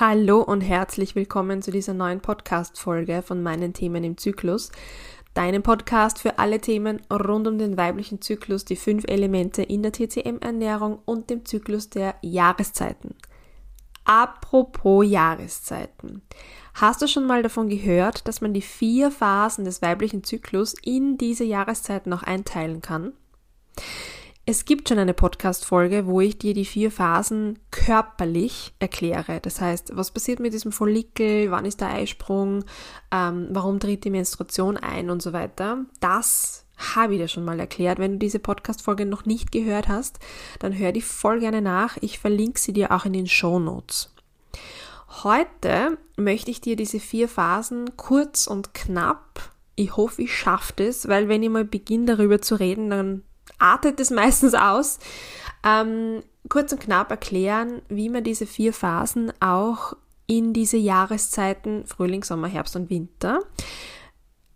Hallo und herzlich willkommen zu dieser neuen Podcast-Folge von meinen Themen im Zyklus. Deinem Podcast für alle Themen rund um den weiblichen Zyklus, die fünf Elemente in der TCM-Ernährung und dem Zyklus der Jahreszeiten. Apropos Jahreszeiten. Hast du schon mal davon gehört, dass man die vier Phasen des weiblichen Zyklus in diese Jahreszeiten noch einteilen kann? Es gibt schon eine Podcast-Folge, wo ich dir die vier Phasen körperlich erkläre. Das heißt, was passiert mit diesem Follikel, wann ist der Eisprung, ähm, warum tritt die Menstruation ein und so weiter. Das habe ich dir schon mal erklärt. Wenn du diese Podcast-Folge noch nicht gehört hast, dann hör die voll gerne nach. Ich verlinke sie dir auch in den Show Notes. Heute möchte ich dir diese vier Phasen kurz und knapp ich hoffe, ich schaffe das, weil wenn ich mal beginne darüber zu reden, dann artet es meistens aus. Ähm, kurz und knapp erklären, wie man diese vier Phasen auch in diese Jahreszeiten Frühling, Sommer, Herbst und Winter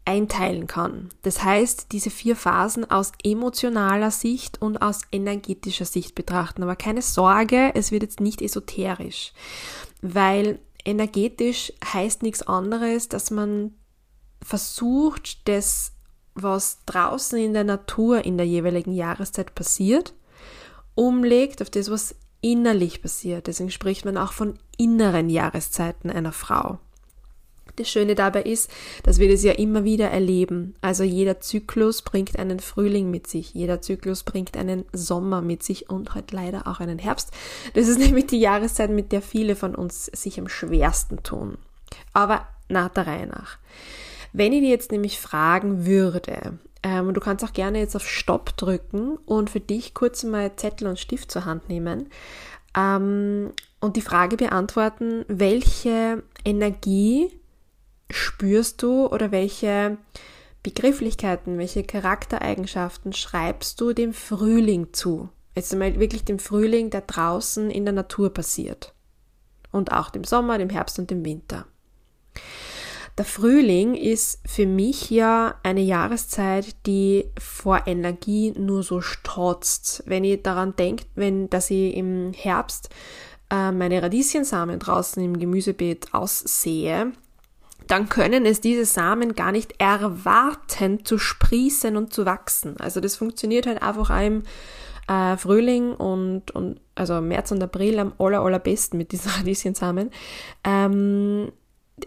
einteilen kann. Das heißt, diese vier Phasen aus emotionaler Sicht und aus energetischer Sicht betrachten. Aber keine Sorge, es wird jetzt nicht esoterisch, weil energetisch heißt nichts anderes, dass man versucht, das was draußen in der Natur in der jeweiligen Jahreszeit passiert, umlegt auf das, was innerlich passiert. Deswegen spricht man auch von inneren Jahreszeiten einer Frau. Das Schöne dabei ist, dass wir das ja immer wieder erleben. Also jeder Zyklus bringt einen Frühling mit sich, jeder Zyklus bringt einen Sommer mit sich und heute leider auch einen Herbst. Das ist nämlich die Jahreszeit, mit der viele von uns sich am schwersten tun. Aber nach der Reihe nach. Wenn ich dir jetzt nämlich fragen würde, ähm, du kannst auch gerne jetzt auf Stopp drücken und für dich kurz mal Zettel und Stift zur Hand nehmen ähm, und die Frage beantworten, welche Energie spürst du oder welche Begrifflichkeiten, welche Charaktereigenschaften schreibst du dem Frühling zu? Jetzt einmal wirklich dem Frühling, der draußen in der Natur passiert. Und auch dem Sommer, dem Herbst und dem Winter. Der Frühling ist für mich ja eine Jahreszeit, die vor Energie nur so strotzt. Wenn ich daran denke, wenn, dass ich im Herbst äh, meine Radieschensamen draußen im Gemüsebeet aussehe, dann können es diese Samen gar nicht erwarten zu sprießen und zu wachsen. Also das funktioniert halt einfach im äh, Frühling und, und also März und April am aller, allerbesten mit diesen Radieschensamen. Ähm,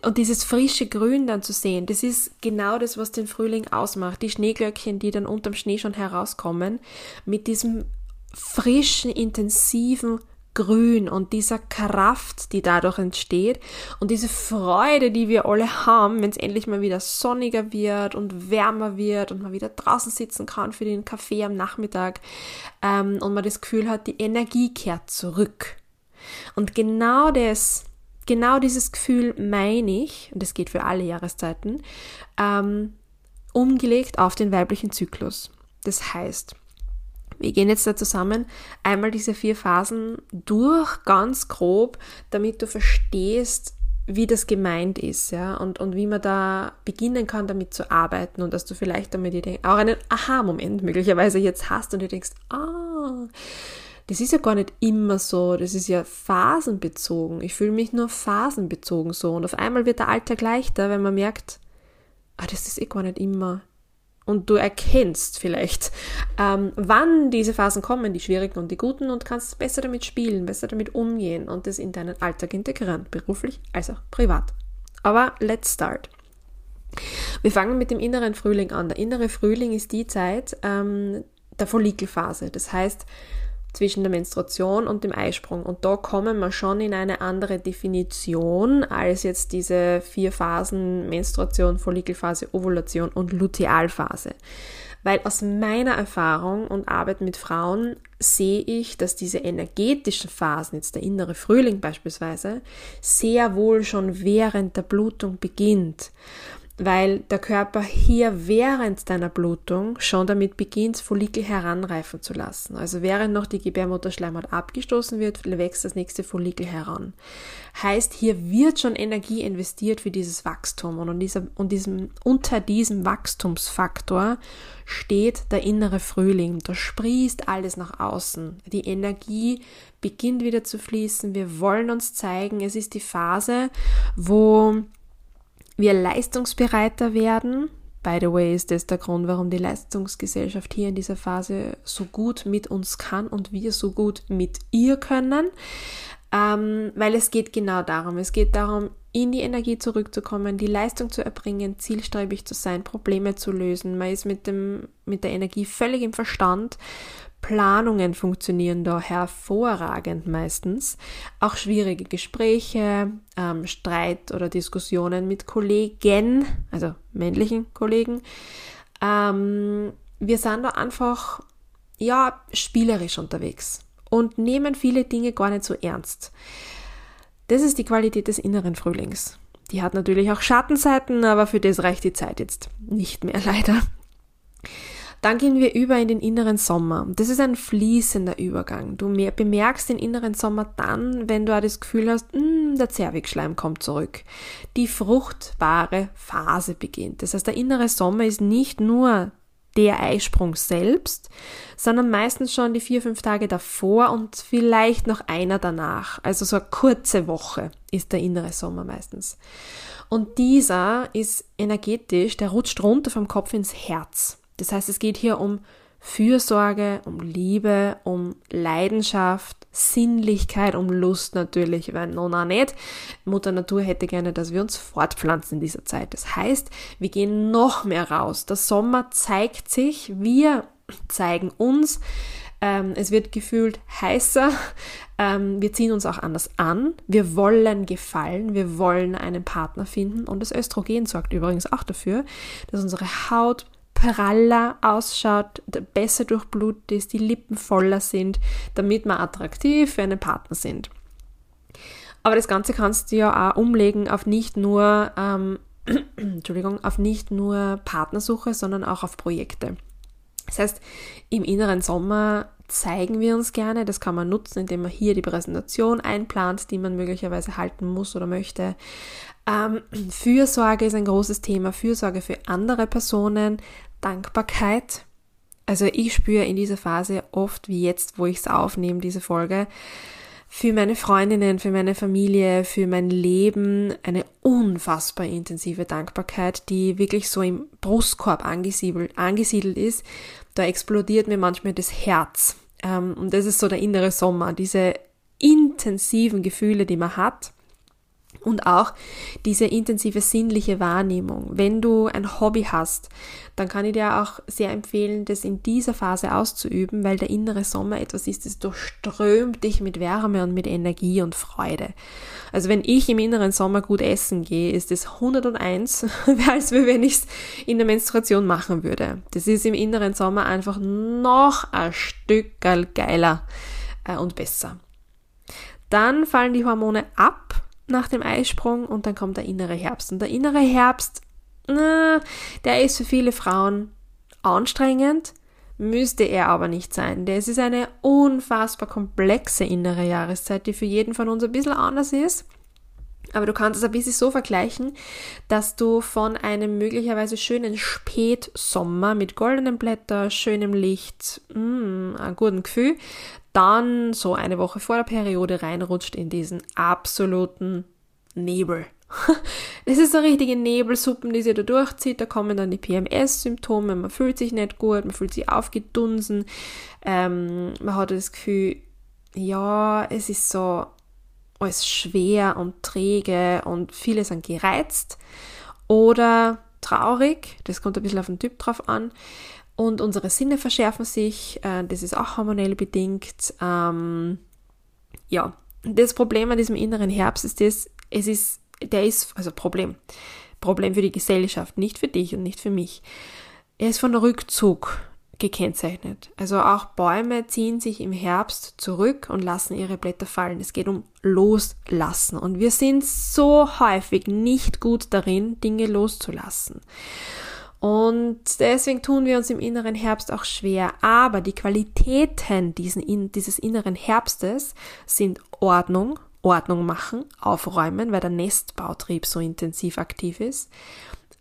und dieses frische Grün dann zu sehen, das ist genau das, was den Frühling ausmacht. Die Schneeglöckchen, die dann unterm Schnee schon herauskommen, mit diesem frischen, intensiven Grün und dieser Kraft, die dadurch entsteht und diese Freude, die wir alle haben, wenn es endlich mal wieder sonniger wird und wärmer wird und man wieder draußen sitzen kann für den Kaffee am Nachmittag ähm, und man das Gefühl hat, die Energie kehrt zurück. Und genau das genau dieses Gefühl meine ich, und das geht für alle Jahreszeiten, ähm, umgelegt auf den weiblichen Zyklus. Das heißt, wir gehen jetzt da zusammen einmal diese vier Phasen durch, ganz grob, damit du verstehst, wie das gemeint ist, ja, und, und wie man da beginnen kann, damit zu arbeiten und dass du vielleicht damit auch einen Aha-Moment möglicherweise jetzt hast und du denkst, ah, das ist ja gar nicht immer so, das ist ja phasenbezogen. Ich fühle mich nur phasenbezogen so. Und auf einmal wird der Alltag leichter, wenn man merkt, ah, das ist eh gar nicht immer. Und du erkennst vielleicht, ähm, wann diese Phasen kommen, die schwierigen und die guten, und kannst besser damit spielen, besser damit umgehen und das in deinen Alltag integrieren, beruflich als auch privat. Aber let's start. Wir fangen mit dem inneren Frühling an. Der innere Frühling ist die Zeit ähm, der Follikelphase. Das heißt, zwischen der Menstruation und dem Eisprung. Und da kommen wir schon in eine andere Definition als jetzt diese vier Phasen Menstruation, Follikelphase, Ovulation und Lutealphase. Weil aus meiner Erfahrung und Arbeit mit Frauen sehe ich, dass diese energetischen Phasen, jetzt der innere Frühling beispielsweise, sehr wohl schon während der Blutung beginnt. Weil der Körper hier während deiner Blutung schon damit beginnt, Follikel heranreifen zu lassen. Also während noch die Gebärmutterschleimhaut abgestoßen wird, wächst das nächste Follikel heran. Heißt, hier wird schon Energie investiert für dieses Wachstum und, dieser, und diesem, unter diesem Wachstumsfaktor steht der innere Frühling. Da sprießt alles nach außen. Die Energie beginnt wieder zu fließen. Wir wollen uns zeigen. Es ist die Phase, wo wir leistungsbereiter werden. By the way, ist das der Grund, warum die Leistungsgesellschaft hier in dieser Phase so gut mit uns kann und wir so gut mit ihr können. Ähm, weil es geht genau darum. Es geht darum, in die Energie zurückzukommen, die Leistung zu erbringen, zielstrebig zu sein, Probleme zu lösen. Man ist mit, dem, mit der Energie völlig im Verstand Planungen funktionieren da hervorragend meistens. Auch schwierige Gespräche, ähm, Streit oder Diskussionen mit Kollegen, also männlichen Kollegen. Ähm, wir sind da einfach, ja, spielerisch unterwegs und nehmen viele Dinge gar nicht so ernst. Das ist die Qualität des inneren Frühlings. Die hat natürlich auch Schattenseiten, aber für das reicht die Zeit jetzt nicht mehr leider. Dann gehen wir über in den inneren Sommer. Das ist ein fließender Übergang. Du bemerkst den inneren Sommer dann, wenn du auch das Gefühl hast, hm, der Zervixschleim kommt zurück. Die fruchtbare Phase beginnt. Das heißt, der innere Sommer ist nicht nur der Eisprung selbst, sondern meistens schon die vier, fünf Tage davor und vielleicht noch einer danach. Also so eine kurze Woche ist der innere Sommer meistens. Und dieser ist energetisch, der rutscht runter vom Kopf ins Herz. Das heißt, es geht hier um Fürsorge, um Liebe, um Leidenschaft, Sinnlichkeit, um Lust natürlich, weil noch nicht. Mutter Natur hätte gerne, dass wir uns fortpflanzen in dieser Zeit. Das heißt, wir gehen noch mehr raus. Der Sommer zeigt sich, wir zeigen uns. Ähm, es wird gefühlt heißer. Ähm, wir ziehen uns auch anders an. Wir wollen gefallen. Wir wollen einen Partner finden. Und das Östrogen sorgt übrigens auch dafür, dass unsere Haut praller ausschaut, besser durchblutet ist, die Lippen voller sind, damit wir attraktiv für einen Partner sind. Aber das Ganze kannst du ja auch umlegen auf nicht nur, ähm, Entschuldigung, auf nicht nur Partnersuche, sondern auch auf Projekte. Das heißt, im inneren Sommer zeigen wir uns gerne. Das kann man nutzen, indem man hier die Präsentation einplant, die man möglicherweise halten muss oder möchte. Ähm, Fürsorge ist ein großes Thema. Fürsorge für andere Personen, Dankbarkeit. Also ich spüre in dieser Phase oft, wie jetzt, wo ich es aufnehme, diese Folge, für meine Freundinnen, für meine Familie, für mein Leben eine unfassbar intensive Dankbarkeit, die wirklich so im Brustkorb angesiedelt, angesiedelt ist. Da explodiert mir manchmal das Herz. Ähm, und das ist so der innere Sommer, diese intensiven Gefühle, die man hat und auch diese intensive sinnliche Wahrnehmung. Wenn du ein Hobby hast, dann kann ich dir auch sehr empfehlen, das in dieser Phase auszuüben, weil der innere Sommer etwas ist, das durchströmt dich mit Wärme und mit Energie und Freude. Also wenn ich im inneren Sommer gut essen gehe, ist es 101, als wenn ich es in der Menstruation machen würde. Das ist im inneren Sommer einfach noch ein Stück geiler äh, und besser. Dann fallen die Hormone ab nach dem Eisprung und dann kommt der innere Herbst. Und der innere Herbst, na, der ist für viele Frauen anstrengend, müsste er aber nicht sein. Das ist eine unfassbar komplexe innere Jahreszeit, die für jeden von uns ein bisschen anders ist. Aber du kannst es ein bisschen so vergleichen, dass du von einem möglicherweise schönen Spätsommer mit goldenen Blättern, schönem Licht, mm, einem guten Gefühl, dann so eine Woche vor der Periode reinrutscht in diesen absoluten Nebel. Das ist so richtige Nebelsuppen, die sich da durchzieht. Da kommen dann die PMS-Symptome. Man fühlt sich nicht gut, man fühlt sich aufgedunsen. Ähm, man hat das Gefühl, ja, es ist so alles schwer und träge und viele sind gereizt oder traurig. Das kommt ein bisschen auf den Typ drauf an und unsere Sinne verschärfen sich. Äh, das ist auch hormonell bedingt. Ähm, ja, das Problem an diesem inneren Herbst ist das, es ist, der ist, also Problem, Problem für die Gesellschaft, nicht für dich und nicht für mich. Er ist von Rückzug gekennzeichnet. Also auch Bäume ziehen sich im Herbst zurück und lassen ihre Blätter fallen. Es geht um Loslassen. Und wir sind so häufig nicht gut darin, Dinge loszulassen. Und deswegen tun wir uns im inneren Herbst auch schwer. Aber die Qualitäten diesen, dieses inneren Herbstes sind Ordnung, Ordnung machen, aufräumen, weil der Nestbautrieb so intensiv aktiv ist.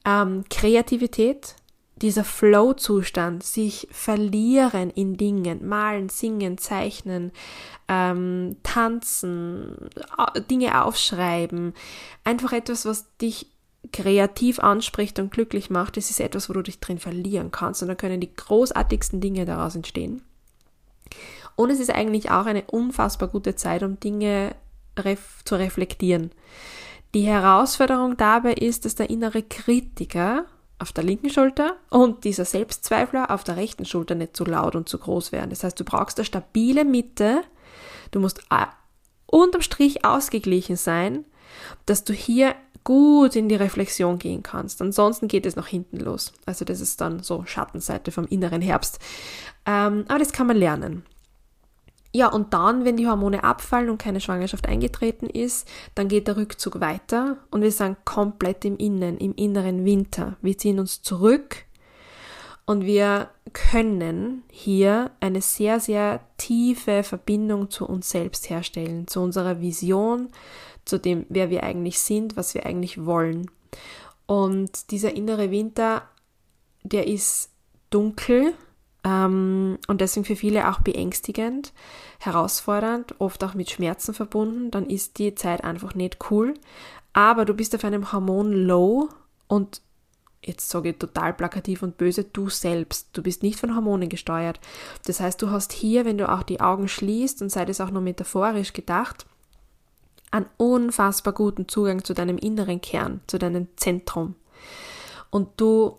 Ähm, Kreativität, dieser Flow-Zustand, sich verlieren in Dingen, malen, singen, zeichnen, ähm, tanzen, Dinge aufschreiben, einfach etwas, was dich kreativ anspricht und glücklich macht, das ist etwas, wo du dich drin verlieren kannst und da können die großartigsten Dinge daraus entstehen. Und es ist eigentlich auch eine unfassbar gute Zeit, um Dinge ref zu reflektieren. Die Herausforderung dabei ist, dass der innere Kritiker auf der linken Schulter und dieser Selbstzweifler auf der rechten Schulter nicht zu laut und zu groß werden. Das heißt, du brauchst eine stabile Mitte. Du musst äh, unterm Strich ausgeglichen sein, dass du hier gut in die Reflexion gehen kannst. Ansonsten geht es nach hinten los. Also das ist dann so Schattenseite vom inneren Herbst. Ähm, aber das kann man lernen. Ja, und dann, wenn die Hormone abfallen und keine Schwangerschaft eingetreten ist, dann geht der Rückzug weiter und wir sind komplett im Innen, im inneren Winter. Wir ziehen uns zurück und wir können hier eine sehr, sehr tiefe Verbindung zu uns selbst herstellen, zu unserer Vision, zu dem, wer wir eigentlich sind, was wir eigentlich wollen. Und dieser innere Winter, der ist dunkel, ähm, und deswegen für viele auch beängstigend, herausfordernd, oft auch mit Schmerzen verbunden, dann ist die Zeit einfach nicht cool. Aber du bist auf einem Hormon-Low und jetzt sage ich total plakativ und böse, du selbst. Du bist nicht von Hormonen gesteuert. Das heißt, du hast hier, wenn du auch die Augen schließt und sei das auch nur metaphorisch gedacht, einen unfassbar guten Zugang zu deinem inneren Kern, zu deinem Zentrum. Und du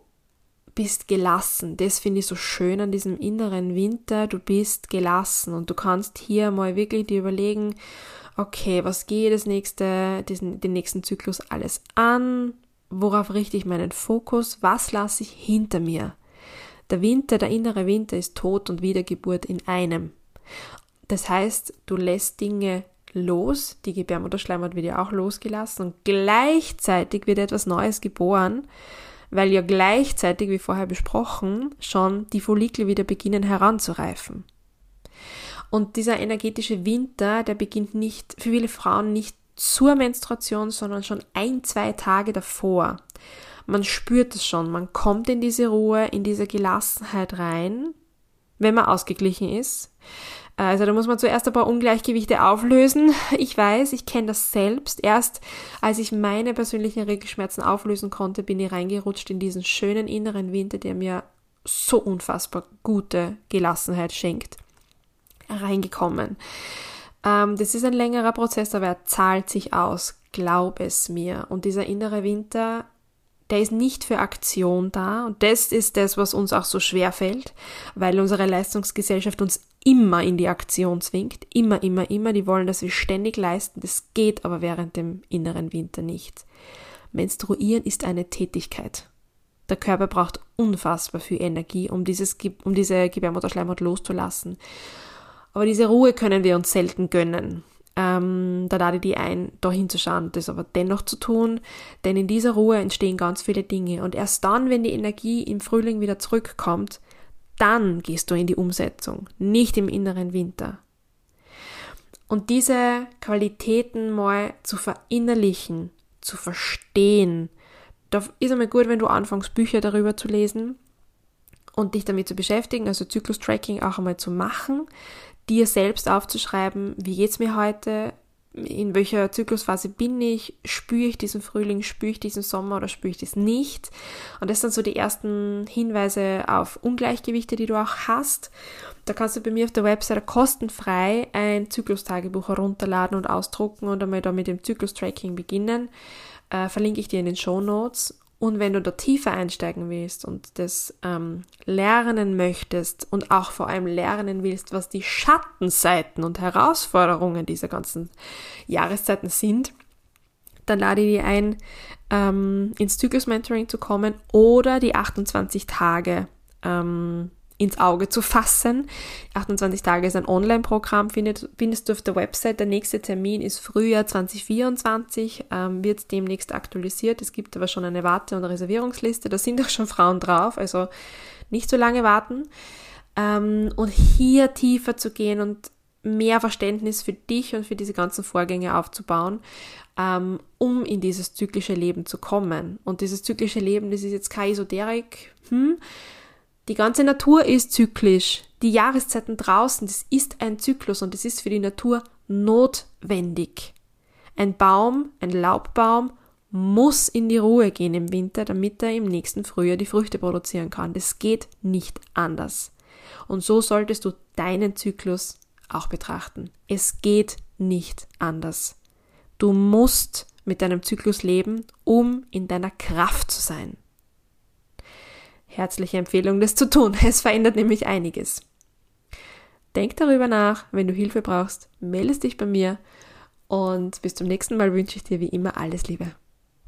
bist gelassen. Das finde ich so schön an diesem inneren Winter. Du bist gelassen und du kannst hier mal wirklich dir überlegen, okay, was gehe das nächste, diesen, den nächsten Zyklus alles an? Worauf richte ich meinen Fokus? Was lasse ich hinter mir? Der Winter, der innere Winter ist Tod und Wiedergeburt in einem. Das heißt, du lässt Dinge los, die Gebärmutterschleimhaut wird ja auch losgelassen und gleichzeitig wird etwas Neues geboren, weil ja gleichzeitig, wie vorher besprochen, schon die Follikel wieder beginnen heranzureifen. Und dieser energetische Winter, der beginnt nicht, für viele Frauen nicht zur Menstruation, sondern schon ein, zwei Tage davor. Man spürt es schon, man kommt in diese Ruhe, in diese Gelassenheit rein, wenn man ausgeglichen ist. Also da muss man zuerst ein paar Ungleichgewichte auflösen. Ich weiß, ich kenne das selbst. Erst als ich meine persönlichen Regelschmerzen auflösen konnte, bin ich reingerutscht in diesen schönen inneren Winter, der mir so unfassbar gute Gelassenheit schenkt. Reingekommen. Ähm, das ist ein längerer Prozess, aber er zahlt sich aus. Glaub es mir. Und dieser innere Winter der ist nicht für Aktion da und das ist das, was uns auch so schwer fällt, weil unsere Leistungsgesellschaft uns immer in die Aktion zwingt, immer, immer, immer, die wollen, dass wir ständig leisten, das geht aber während dem inneren Winter nicht. Menstruieren ist eine Tätigkeit. Der Körper braucht unfassbar viel Energie, um, dieses, um diese Gebärmutterschleimhaut loszulassen. Aber diese Ruhe können wir uns selten gönnen ähm, da lade ich die ein, da hinzuschauen, das aber dennoch zu tun, denn in dieser Ruhe entstehen ganz viele Dinge und erst dann, wenn die Energie im Frühling wieder zurückkommt, dann gehst du in die Umsetzung, nicht im inneren Winter. Und diese Qualitäten mal zu verinnerlichen, zu verstehen, da ist einmal gut, wenn du anfängst, Bücher darüber zu lesen und dich damit zu beschäftigen, also Zyklus-Tracking auch einmal zu machen, dir selbst aufzuschreiben, wie geht's mir heute, in welcher Zyklusphase bin ich, spüre ich diesen Frühling, spüre ich diesen Sommer oder spüre ich das nicht. Und das sind so die ersten Hinweise auf Ungleichgewichte, die du auch hast. Da kannst du bei mir auf der Website kostenfrei ein Zyklustagebuch herunterladen und ausdrucken und einmal da mit dem Zyklus-Tracking beginnen. Äh, verlinke ich dir in den Show Notes. Und wenn du da tiefer einsteigen willst und das ähm, lernen möchtest und auch vor allem lernen willst, was die Schattenseiten und Herausforderungen dieser ganzen Jahreszeiten sind, dann lade ich dir ein, ähm, ins Zyklus-Mentoring zu kommen oder die 28 Tage ähm, ins Auge zu fassen. 28 Tage ist ein Online-Programm, findest du auf der Website. Der nächste Termin ist Frühjahr 2024, ähm, wird demnächst aktualisiert. Es gibt aber schon eine Warte- und Reservierungsliste. Da sind auch schon Frauen drauf, also nicht so lange warten. Ähm, und hier tiefer zu gehen und mehr Verständnis für dich und für diese ganzen Vorgänge aufzubauen, ähm, um in dieses zyklische Leben zu kommen. Und dieses zyklische Leben, das ist jetzt kein Esoterik, hm, die ganze Natur ist zyklisch. Die Jahreszeiten draußen, das ist ein Zyklus und das ist für die Natur notwendig. Ein Baum, ein Laubbaum muss in die Ruhe gehen im Winter, damit er im nächsten Frühjahr die Früchte produzieren kann. Das geht nicht anders. Und so solltest du deinen Zyklus auch betrachten. Es geht nicht anders. Du musst mit deinem Zyklus leben, um in deiner Kraft zu sein herzliche Empfehlung, das zu tun. Es verändert nämlich einiges. Denk darüber nach, wenn du Hilfe brauchst, meldest dich bei mir und bis zum nächsten Mal wünsche ich dir wie immer alles Liebe.